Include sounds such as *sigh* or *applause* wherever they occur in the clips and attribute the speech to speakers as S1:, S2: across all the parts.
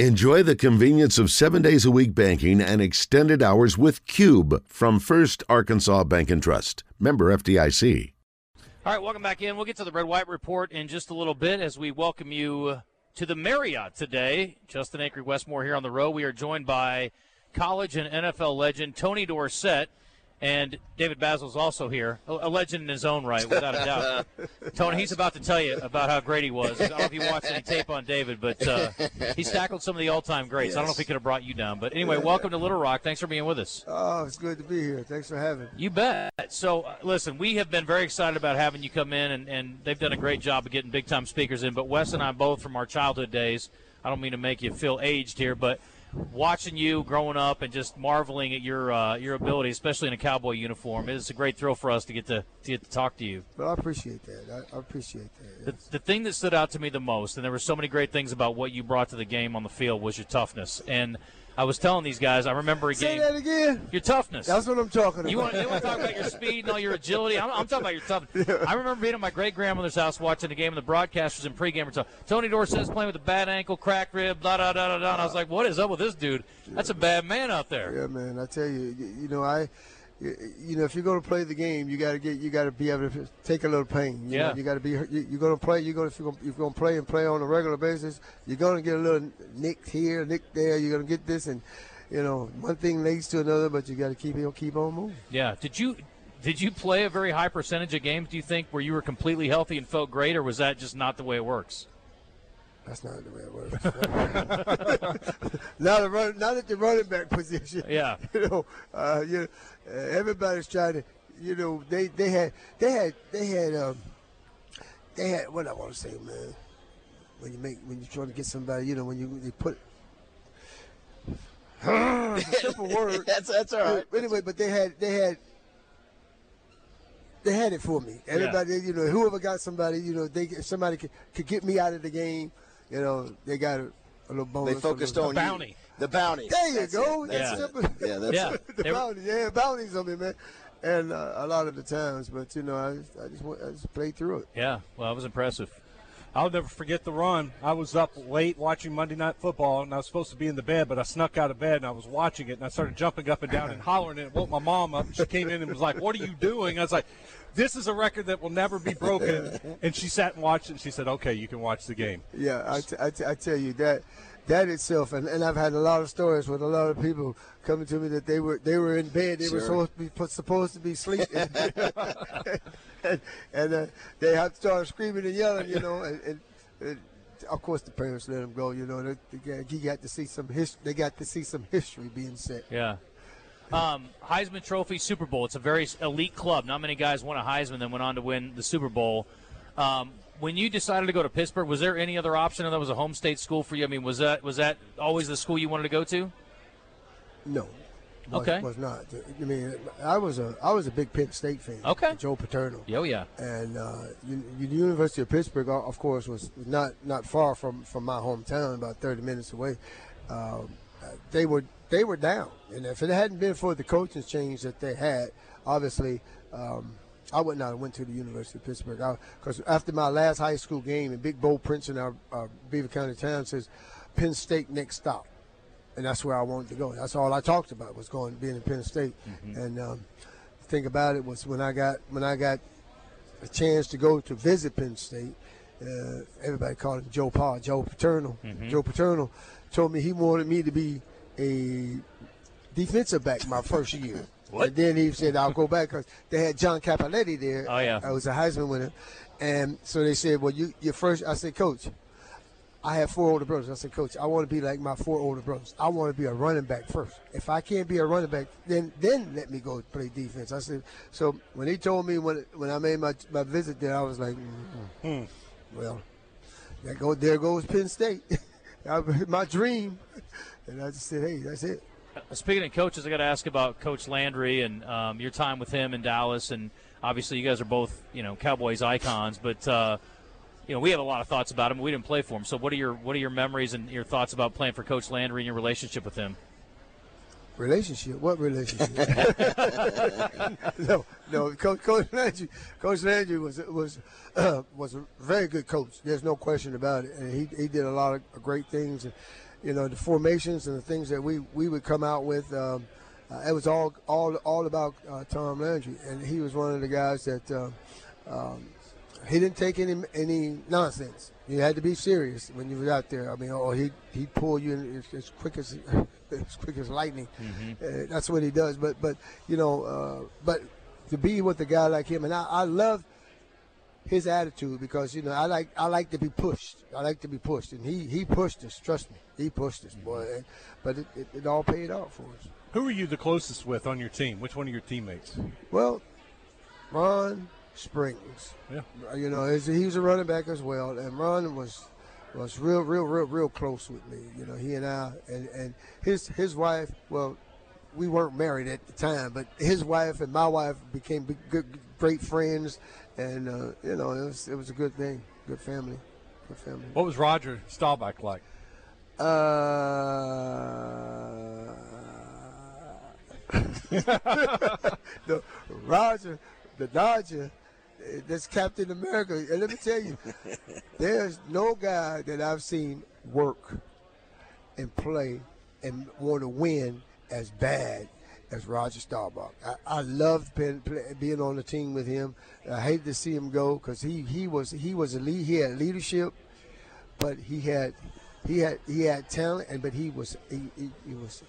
S1: Enjoy the convenience of seven days a week banking and extended hours with Cube from First Arkansas Bank and Trust. Member FDIC.
S2: All right, welcome back in. We'll get to the Red White Report in just a little bit as we welcome you to the Marriott today. Justin Acri Westmore here on the road. We are joined by college and NFL legend Tony Dorsett. And David Bazzel's also here, a legend in his own right, without a doubt. *laughs* Tony, he's about to tell you about how great he was. I don't know if you watched any tape on David, but uh, he's tackled some of the all-time greats. Yes. I don't know if he could have brought you down, but anyway, welcome to Little Rock. Thanks for being with us.
S3: Oh, it's good to be here. Thanks for having me.
S2: You bet. So, uh, listen, we have been very excited about having you come in, and, and they've done a great job of getting big-time speakers in. But Wes and I both, from our childhood days, I don't mean to make you feel aged here, but – watching you growing up and just marveling at your uh, your ability, especially in a cowboy uniform. It's a great thrill for us to get to, to get to talk to you.
S3: Well, I appreciate that. I, I appreciate that.
S2: Yes. The, the thing that stood out to me the most, and there were so many great things about what you brought to the game on the field, was your toughness. And I was telling these guys, I remember a
S3: Say
S2: game.
S3: Say that again.
S2: Your toughness.
S3: That's what I'm talking about.
S2: You want, to talk about your speed and all your agility? I'm, I'm talking about your toughness. *laughs* Yeah. I remember being at my great grandmother's house watching the game, and the broadcasters in pregame were talking. Tony Dorsett's playing with a bad ankle, cracked rib, da da da da da. And I was like, what is up with this dude? That's a bad man out there.
S3: Yeah, man. I tell you, you know, I you know, if you're going to play the game, you got to get, you got to be able to take a little pain. You
S2: yeah.
S3: Know, you got to be, you, are going to play. You're going to, if you're going to play and play on a regular basis, you're going to get a little nick here, nick there. You're going to get this, and you know, one thing leads to another, but you got to keep it, keep on moving.
S2: Yeah. Did you did you play a very high percentage of games? Do you think where you were completely healthy and felt great, or was that just not the way it works?
S3: That's not the way it works. *laughs* not, a run, not at the running back position.
S2: Yeah. *laughs*
S3: You know, uh, you know, uh, everybody's trying to. You know, they they had they had they had um, they had what I want to say, man. When you make when you're trying to get somebody, you know, when you, you put *sighs* simple *laughs* word.
S4: that's that's all right.
S3: Anyway, but they had they had they had it for me. Everybody, yeah. you know, whoever got somebody, you know, they somebody could, could get me out of the game. You know, they got a, a little bonus.
S4: They focused on the
S2: bounty.
S4: You. The bounty.
S3: There you
S4: that's
S3: go.
S4: It.
S3: That's
S2: yeah.
S3: simple.
S4: Yeah, that's
S2: yeah. *laughs*
S3: the bounty. Yeah, bounties on me, man. And uh, a lot of the times, but you know, I, I just I just played through it.
S2: Yeah, well, that was impressive.
S5: I'll never forget the run. I was up late watching Monday Night Football, and I was supposed to be in the bed, but I snuck out of bed and I was watching it, and I started jumping up and down and *laughs* hollering, and it woke my mom up. She came in and was like, "What are you doing?" I was like, "This is a record that will never be broken." And she sat and watched it. and She said, "Okay, you can watch the game."
S3: Yeah, I, t- I, t- I tell you that that itself, and, and I've had a lot of stories with a lot of people coming to me that they were they were in bed, they sure. were supposed to be supposed to be sleeping, *laughs* and, *laughs* and uh, they have to start screaming and yelling, you know, and, and of course, the parents let him go. You know, they, they, he got to see some history. They got to see some history being set.
S2: Yeah. Um, Heisman Trophy Super Bowl. It's a very elite club. Not many guys won a Heisman then went on to win the Super Bowl. Um, when you decided to go to Pittsburgh, was there any other option? That was a home state school for you. I mean, was that was that always the school you wanted to go to?
S3: No, was,
S2: okay.
S3: Was not. I mean, I was a I was a big Penn State fan.
S2: Okay.
S3: Joe Paterno.
S2: Oh yeah.
S3: And uh, the University of Pittsburgh, of course, was not not far from, from my hometown, about 30 minutes away. Um, they were they were down, and if it hadn't been for the coaching change that they had, obviously. Um, I would not have went to the University of Pittsburgh because after my last high school game, and Big Bo Prince in our, our Beaver County town says, Penn State next stop and that's where I wanted to go. That's all I talked about was going being in Penn State. Mm-hmm. And um, the thing about it was when I got when I got a chance to go to visit Penn State, uh, everybody called him Joe Pa, Joe Paterno. Mm-hmm. Joe Paterno told me he wanted me to be a defensive back my first year. *laughs*
S2: What?
S3: And then he said, I'll go back because they had John Cappelletti there.
S2: Oh, yeah.
S3: I was a Heisman winner. And so they said, well, you, your first, I said, Coach, I have four older brothers. I said, Coach, I want to be like my four older brothers. I want to be a running back first. If I can't be a running back, then then let me go play defense. I said. So when he told me when when I made my my visit there, I was like, mm-hmm. well, that go there goes Penn State, *laughs* my dream. And I just said, hey, that's it.
S2: Speaking of coaches, I got to ask about Coach Landry and um, your time with him in Dallas, and obviously you guys are both you know Cowboys icons, but. Uh, you know, we have a lot of thoughts about him. We didn't play for him. So, what are your what are your memories and your thoughts about playing for Coach Landry and your relationship with him?
S3: Relationship? What relationship? *laughs* no, no. Coach, coach Landry, Coach Landry was was uh, was a very good coach. There's no question about it, and he he did a lot of great things. And, you know, the formations and the things that we, we would come out with. Um, uh, it was all all all about uh, Tom Landry, and he was one of the guys that uh, um, he didn't take any any nonsense. You had to be serious when you were out there. I mean, or he he pull you in as, as quick as *laughs* as quick as lightning. Mm-hmm. that's what he does. But but you know, uh, but to be with a guy like him, and I, I love his attitude because you know I like I like to be pushed. I like to be pushed, and he he pushed us. Trust me, he pushed us, boy. And, but it, it, it, all paid off for us.
S5: Who are you the closest with on your team? Which one of your teammates?
S3: Well, Ron Springs. Yeah, you know he was a running back as well, and Ron was was real, real, real, real close with me. You know, he and I, and and his his wife. Well, we weren't married at the time, but his wife and my wife became good, great friends and uh, you know it was it was a good thing, good family, good family.
S5: What was Roger Staubach like?
S3: Uh, *laughs* *laughs* the Roger, the Dodger, that's Captain America. And let me tell you, *laughs* there's no guy that I've seen work and play and want to win as bad as Roger Staubach. I, I loved being, being on the team with him. I hate to see him go because he, he was he was a lead. He had leadership, but he had he had he had talent, and but he was he, he, he was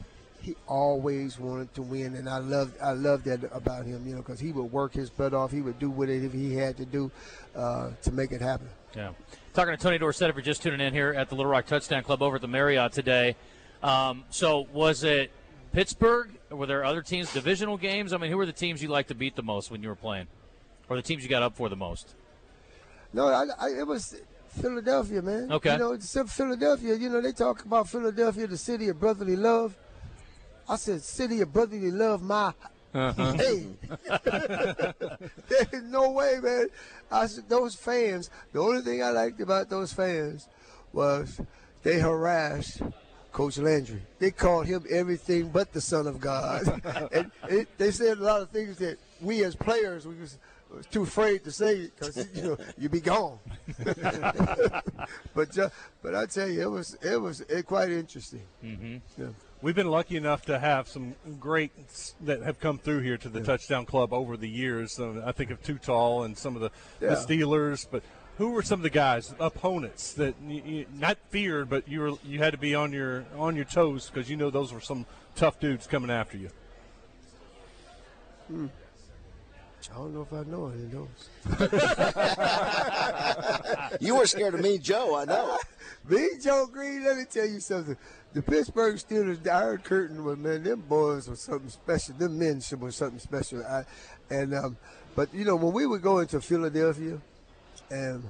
S3: he always wanted to win, and I loved I loved that about him. You know, because he would work his butt off. He would do what it if he had to do uh, to make it happen.
S2: Yeah. Talking to Tony Dorsett, if you're just tuning in here at the Little Rock Touchdown Club over at the Marriott today. Um, so was it Pittsburgh? Were there other teams, divisional games? I mean, who were the teams you liked to beat the most when you were playing, or the teams you got up for the most?
S3: No, I, I, it was Philadelphia, man.
S2: Okay.
S3: You know, except Philadelphia. You know, they talk about Philadelphia, the city of brotherly love. I said, city of brotherly love, my. Uh-huh. *laughs* Hey, *laughs* there's no way, man. I said those fans. The only thing I liked about those fans was they harassed Coach Landry. They called him everything but the Son of God, *laughs* and it, they said a lot of things that we as players we was, was too afraid to say because you know you'd be gone. but uh, but I tell you, it was it was it quite interesting.
S5: Mm-hmm. Yeah. We've been lucky enough to have some greats that have come through here to the yeah. Touchdown Club over the years. I think of Too Tall and some of the, yeah. the Steelers, but who were some of the guys, opponents that you, you, not feared, but you were you had to be on your on your toes because you know those were some tough dudes coming after you.
S3: Hmm. I don't know if I know any
S4: of those. *laughs* you were scared of me, Joe. I know.
S3: me, Joe Greene. Let me tell you something. The Pittsburgh Steelers, the Iron Curtain, was man, them boys were something special. Them men were something special. I, and um, but you know when we would go into Philadelphia and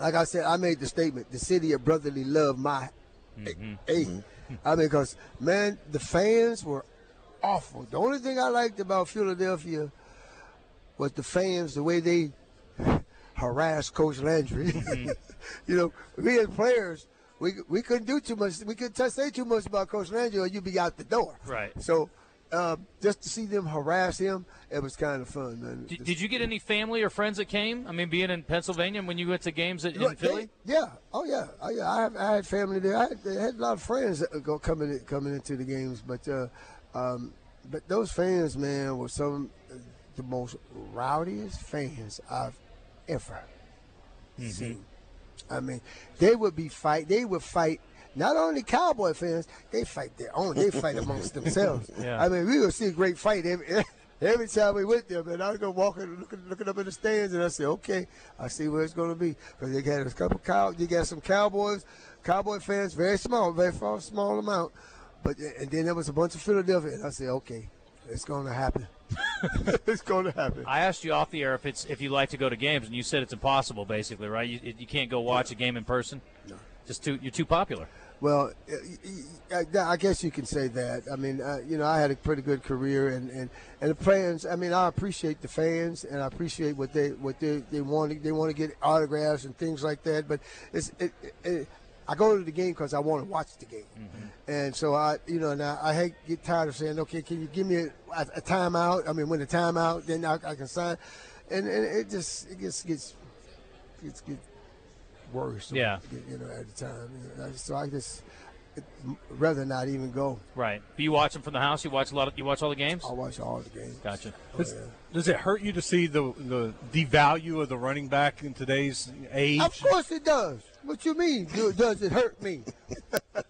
S3: like I said, I made the statement: the city of brotherly love. My, mm-hmm. hey, I mean, because man, the fans were awful. The only thing I liked about Philadelphia was the fans, the way they *laughs* harassed Coach Landry. Mm-hmm. *laughs* you know, we as players, we we couldn't do too much. We couldn't say too much about Coach Landry, or you'd be out the door.
S2: Right.
S3: So uh, just to see them harass him, it was kind of fun. Man.
S2: Did, did, you get any family or friends that came? I mean, being in Pennsylvania when you went to games at, in Philly?
S3: They, yeah, oh yeah, oh yeah. I, have, I had family there. I had, I had, a lot of friends that go coming in, coming into the games, but uh, um, but those fans, man, were some of the most rowdiest fans I've ever mm-hmm. seen. I mean, they would be fight. They would fight not only Cowboy fans, they fight their own. They fight amongst themselves. *laughs* Yeah. I mean, we would see a great fight every, *laughs* every time we went there, man. I would go walking, looking, looking up in the stands, and I say, okay, I see where it's going to be. Because they got a couple cow, you got some Cowboys, Cowboy fans, very small, very small amount. But and then there was a bunch of Philadelphia, and I said, okay, it's going to happen. *laughs* it's going to happen.
S2: I asked you off the air if it's if you like to go to games, and you said it's impossible, basically, right? You, you can't go watch a game in person. No. Just too you're too popular.
S3: Well, I guess you can say that. I mean, uh, you know, I had a pretty good career, and, and, and the fans. I mean, I appreciate the fans, and I appreciate what they what they, they want. They want to get autographs and things like that. But it's it, it, I go to the game because I want to watch the game, mm-hmm. and so I, you know, now I hate get tired of saying, okay, can you give me a, a timeout? I mean, when the timeout, then I, I can sign, and, and it just it gets gets gets, gets worse.
S2: Yeah.
S3: You know, at the time. You know, so I just, rather not even go.
S2: Right. Do you watch them from the house? You watch a lot. Of, you watch all the games.
S3: I watch all the games.
S2: Gotcha.
S3: Oh,
S5: Does,
S3: yeah.
S5: does it hurt you to see the the devalue of the running back in today's age?
S3: Of course it does. What you mean? Do- Does it hurt me?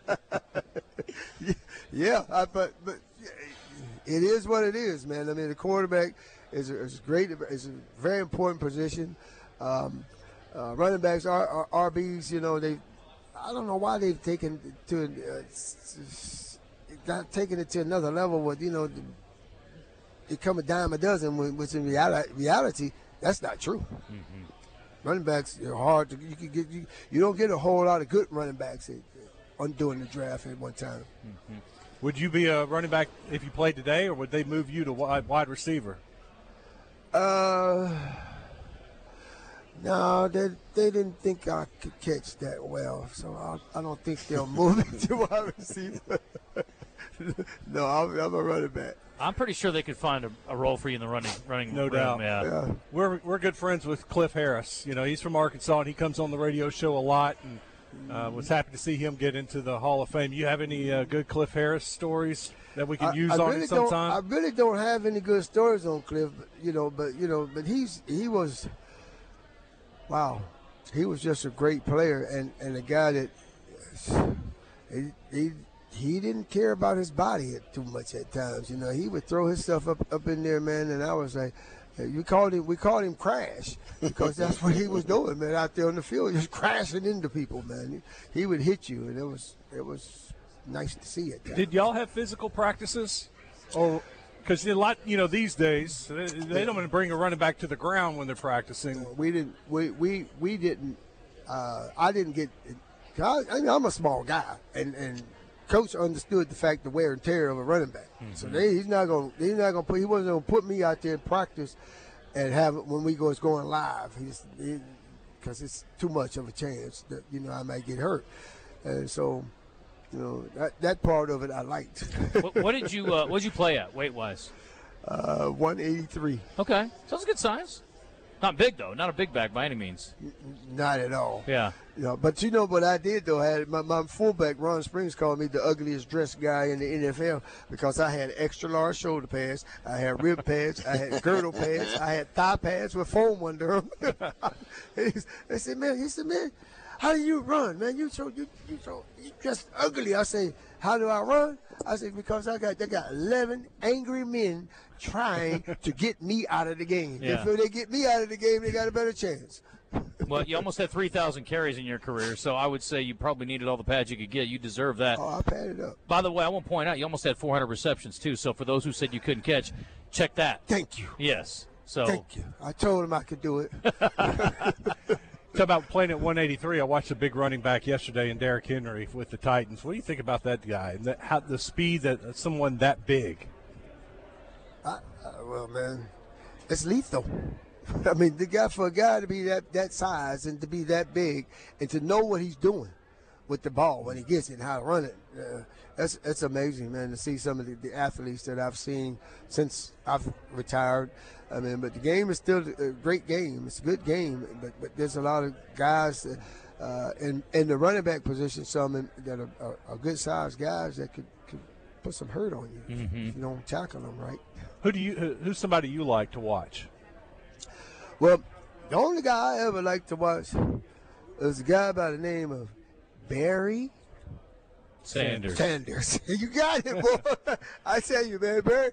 S3: *laughs* yeah, I, but but it is what it is, man. I mean, the quarterback is a, is great, It's a very important position. Um, uh, running backs are, are RBs. You know, they. I don't know why they've taken to uh, not taking it to another level. With you know, it come a dime a dozen, which in reality, reality that's not true running backs are hard to you can get you, you don't get a whole lot of good running backs at, on doing the draft at one time.
S5: Would you be a running back if you played today, or would they move you to wide, wide receiver?
S3: Uh, no, they they didn't think I could catch that well, so I, I don't think they'll move me to wide receiver. *laughs* no, I'm, I'm a running back.
S2: I'm pretty sure they could find a, a role for you in the running running.
S5: No
S2: room,
S5: doubt.
S2: Yeah.
S3: Yeah.
S5: We're we're good friends with Cliff Harris. You know, he's from Arkansas and he comes on the radio show a lot, and uh, was happy to see him get into the Hall of Fame. You have any uh, good Cliff Harris stories that we can
S3: I-
S5: use
S3: I
S5: on
S3: really
S5: it
S3: don't-
S5: sometime?
S3: I really don't have any good stories on Cliff, but, you know, but you know, but he's he was, wow, he was just a great player and and a guy that he he, he didn't care about his body too much at times. You know, he would throw his stuff up up in there, man, and I was like. You called him. We called him Crash because that's what he was doing, man. Out there on the field, just *laughs* crashing into people, man. He, would hit you, and it was it was nice to see it.
S5: Did y'all have physical practices, or because a lot, you know, these days they, they don't want to bring a running back to the ground when they're practicing.
S3: we didn't we we, we didn't uh, I didn't get I, I mean, I'm a small guy and and coach understood the fact the wear and tear of a running back. So they, he's not going to he's not going to put he wasn't going to put me out there in practice and have it when we go it's going live. He's because it's too much of a chance that you know I might get hurt. And so you know that that part of it I liked
S2: what, what did you uh, What did you play at weight wise?
S3: uh, 183
S2: Okay, so that's a good size. Not big though. Not a big back by any means.
S3: not at all
S2: Yeah.
S3: You know, but you know what I did though? I had my, my fullback Ron Springs called me the ugliest dressed guy in the NFL because I had extra large shoulder pads, I had rib pads, I had girdle pads, I had thigh pads with foam under them. *laughs* they said, man, he said, man, how do you run, man? You so you you so you just ugly. I say, how do I run? I say because I got they got eleven angry men trying *laughs* to get me out of the game.
S2: Yeah.
S3: If they get me out of the game, they got a better chance. *laughs*
S2: Well, you almost had 3,000 carries in your career, so I would say you probably needed all the pads you could get. You deserve that.
S3: Oh, I padded up.
S2: By the way, I want to point out you almost had 400 receptions too. So for those who said you couldn't catch, check that.
S3: Thank you.
S2: Yes. So
S3: Thank you. I told him I could do it. *laughs*
S5: Talk about playing at 183. I watched a big running back yesterday in Derrick Henry with the Titans. What do you think about that guy and how, the speed that someone that big?
S3: I, uh, well, man, it's lethal. *laughs* I mean, the guy for a guy to be that that size and to be that big and to know what he's doing with the ball when he gets it and how to run it. Uh, that's that's amazing, man. To see some of the, the athletes that I've seen since I've retired. I mean, but the game is still a great game. It's a good game, but but there's a lot of guys that, uh, in in the running back position, some in, that are, are, are good sized guys that could, could put some hurt on you if you don't tackle them right.
S5: Who do you? Who's somebody you like to watch?
S3: Well, the only guy I ever liked to watch was a guy by the name of Barry
S2: Sanders.
S3: Sanders. *laughs* you got it, boy. *laughs* I tell you, man, Barry,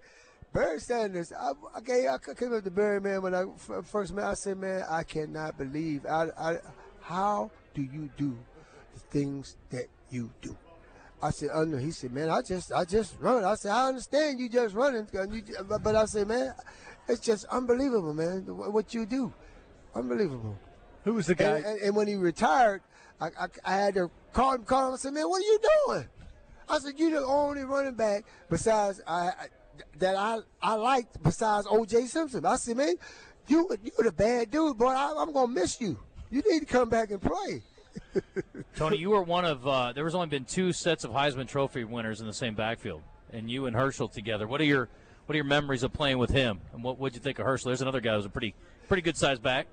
S3: Barry Sanders. I, I, came, I came up to Barry, man, when I first met. I said, man, I cannot believe. I, I, how do you do the things that you do? I said, under. He said, man, I just, I just run. I said, I understand you just running, but I said, man, it's just unbelievable, man, what you do, unbelievable.
S5: Who was the guy?
S3: And, and, and when he retired, I, I, I had to call him, call him. I said, "Man, what are you doing?" I said, "You're the only running back besides I, I that I I liked besides O.J. Simpson." I said, "Man, you you're the bad dude, boy. I, I'm gonna miss you. You need to come back and play." *laughs*
S2: Tony, you were one of. Uh, there was only been two sets of Heisman Trophy winners in the same backfield, and you and Herschel together. What are your What are your memories of playing with him? And what would you think of Herschel? There's another guy who's a pretty pretty good sized back.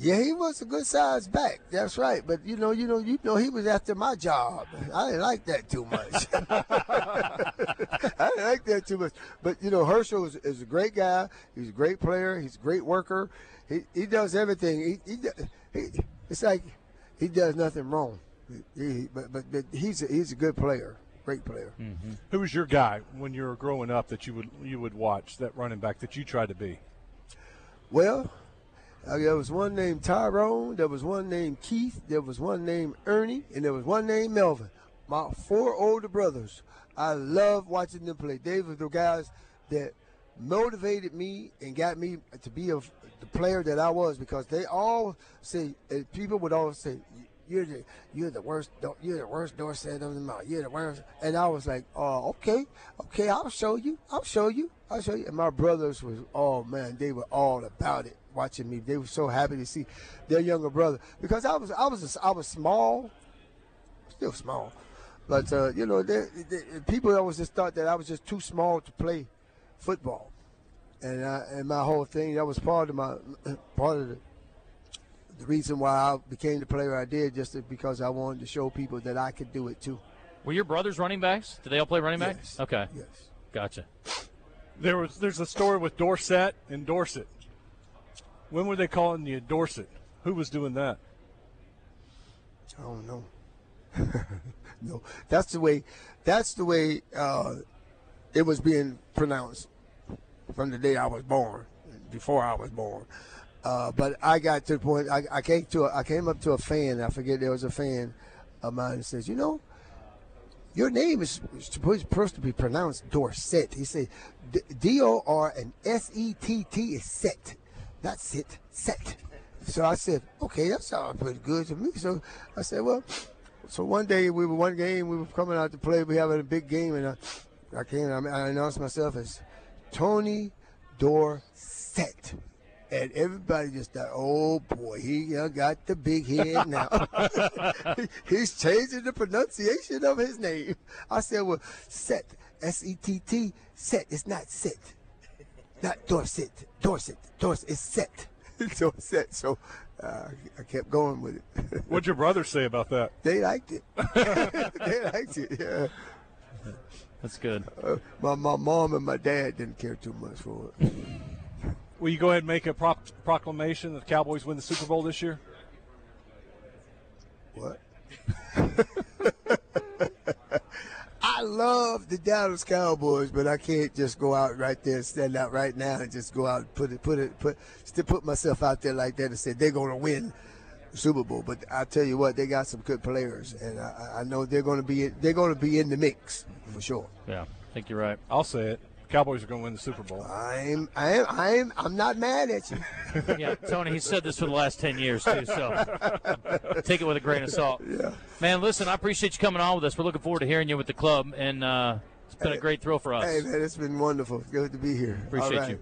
S3: Yeah, he was a good size back. That's right. But you know, you know, you know, he was after my job. I didn't like that too much. *laughs* I didn't like that too much. But you know, Herschel is, is, a great guy. He's a great player. He's a great worker. He he does everything. He, he, he it's like he does nothing wrong. He, but, but but he's a, he's a good player. Great player.
S5: Mm-hmm. Who was your guy when you were growing up that you would you would watch that running back that you tried to be?
S3: Well, uh, there was one named Tyrone, there was one named Keith, there was one named Ernie, and there was one named Melvin. My four older brothers. I love watching them play. They were the guys that motivated me and got me to be a, the player that I was because they all say, people would always say, you're the you're the worst you're the worst Dorsett of them all. You're the worst. And I was like, oh, okay, okay, I'll show you. I'll show you. I'll show you. And my brothers was, oh man, they were all about it watching me. They were so happy to see their younger brother because I was I was I was small, still small, but uh, you know, they, they, people always just thought that I was just too small to play football, and I, and my whole thing that was part of my *clears throat* part of the the reason why I became the player I did just because I wanted to show people that I could do it too.
S2: Were your brothers running backs? Did they all play running backs?
S3: Yes.
S2: Okay.
S3: Yes.
S2: Gotcha.
S5: There was there's a story with Dorsett and Dorsett. When were they calling you Dorset? Who was doing that?
S3: I don't know. *laughs* no, that's the way. That's the way uh, it was being pronounced from the day I was born, before I was born. Uh, but I got to the point. I, I came to. A, I came up to a fan. I forget there was a fan of mine and says, "You know, your name is supposed to be pronounced Dorset." He said, "D O R and S E T T is set." Not sit, set. So I said, okay, that sounds pretty good to me. So I said, well, so one day we were one game, we were coming out to play, we having a big game, and I, I came, I announced myself as Tony Dorsett. And everybody just thought, oh boy, he got the big head now. *laughs* *laughs* He's changing the pronunciation of his name. I said, well, Set, S E T T, Set. It's not Set. Not Dorset. Dorset. Dorset. It's set. *laughs* Dorset. So uh, I kept going with it. *laughs*
S5: What'd your brothers say about that?
S3: They liked it. *laughs* they liked it. Yeah.
S2: That's good.
S3: Uh, my my mom and my dad didn't care too much for it.
S5: Will you go ahead and make a pro- proclamation that the Cowboys win the Super Bowl this year?
S3: What? I love the Dallas Cowboys, but I can't just go out right there, stand out right now, and just go out and put it, put it, put, still put myself out there like that and say they're going to win the Super Bowl. But I tell you what, they got some good players, and I, I know they're going to be they're going to be in the mix for sure.
S2: Yeah, I think you're right.
S5: I'll say it. Cowboys are going to win the Super Bowl.
S3: I'm, I'm, I'm, I'm not mad at you. *laughs*
S2: yeah, Tony, he said this for the last ten years too. So *laughs* take it with a grain of salt.
S3: Yeah.
S2: Man, listen, I appreciate you coming on with us. We're looking forward to hearing you with the club, and uh, it's been a great thrill for us.
S3: Hey, man, it's been wonderful. Good to be here.
S2: Appreciate you.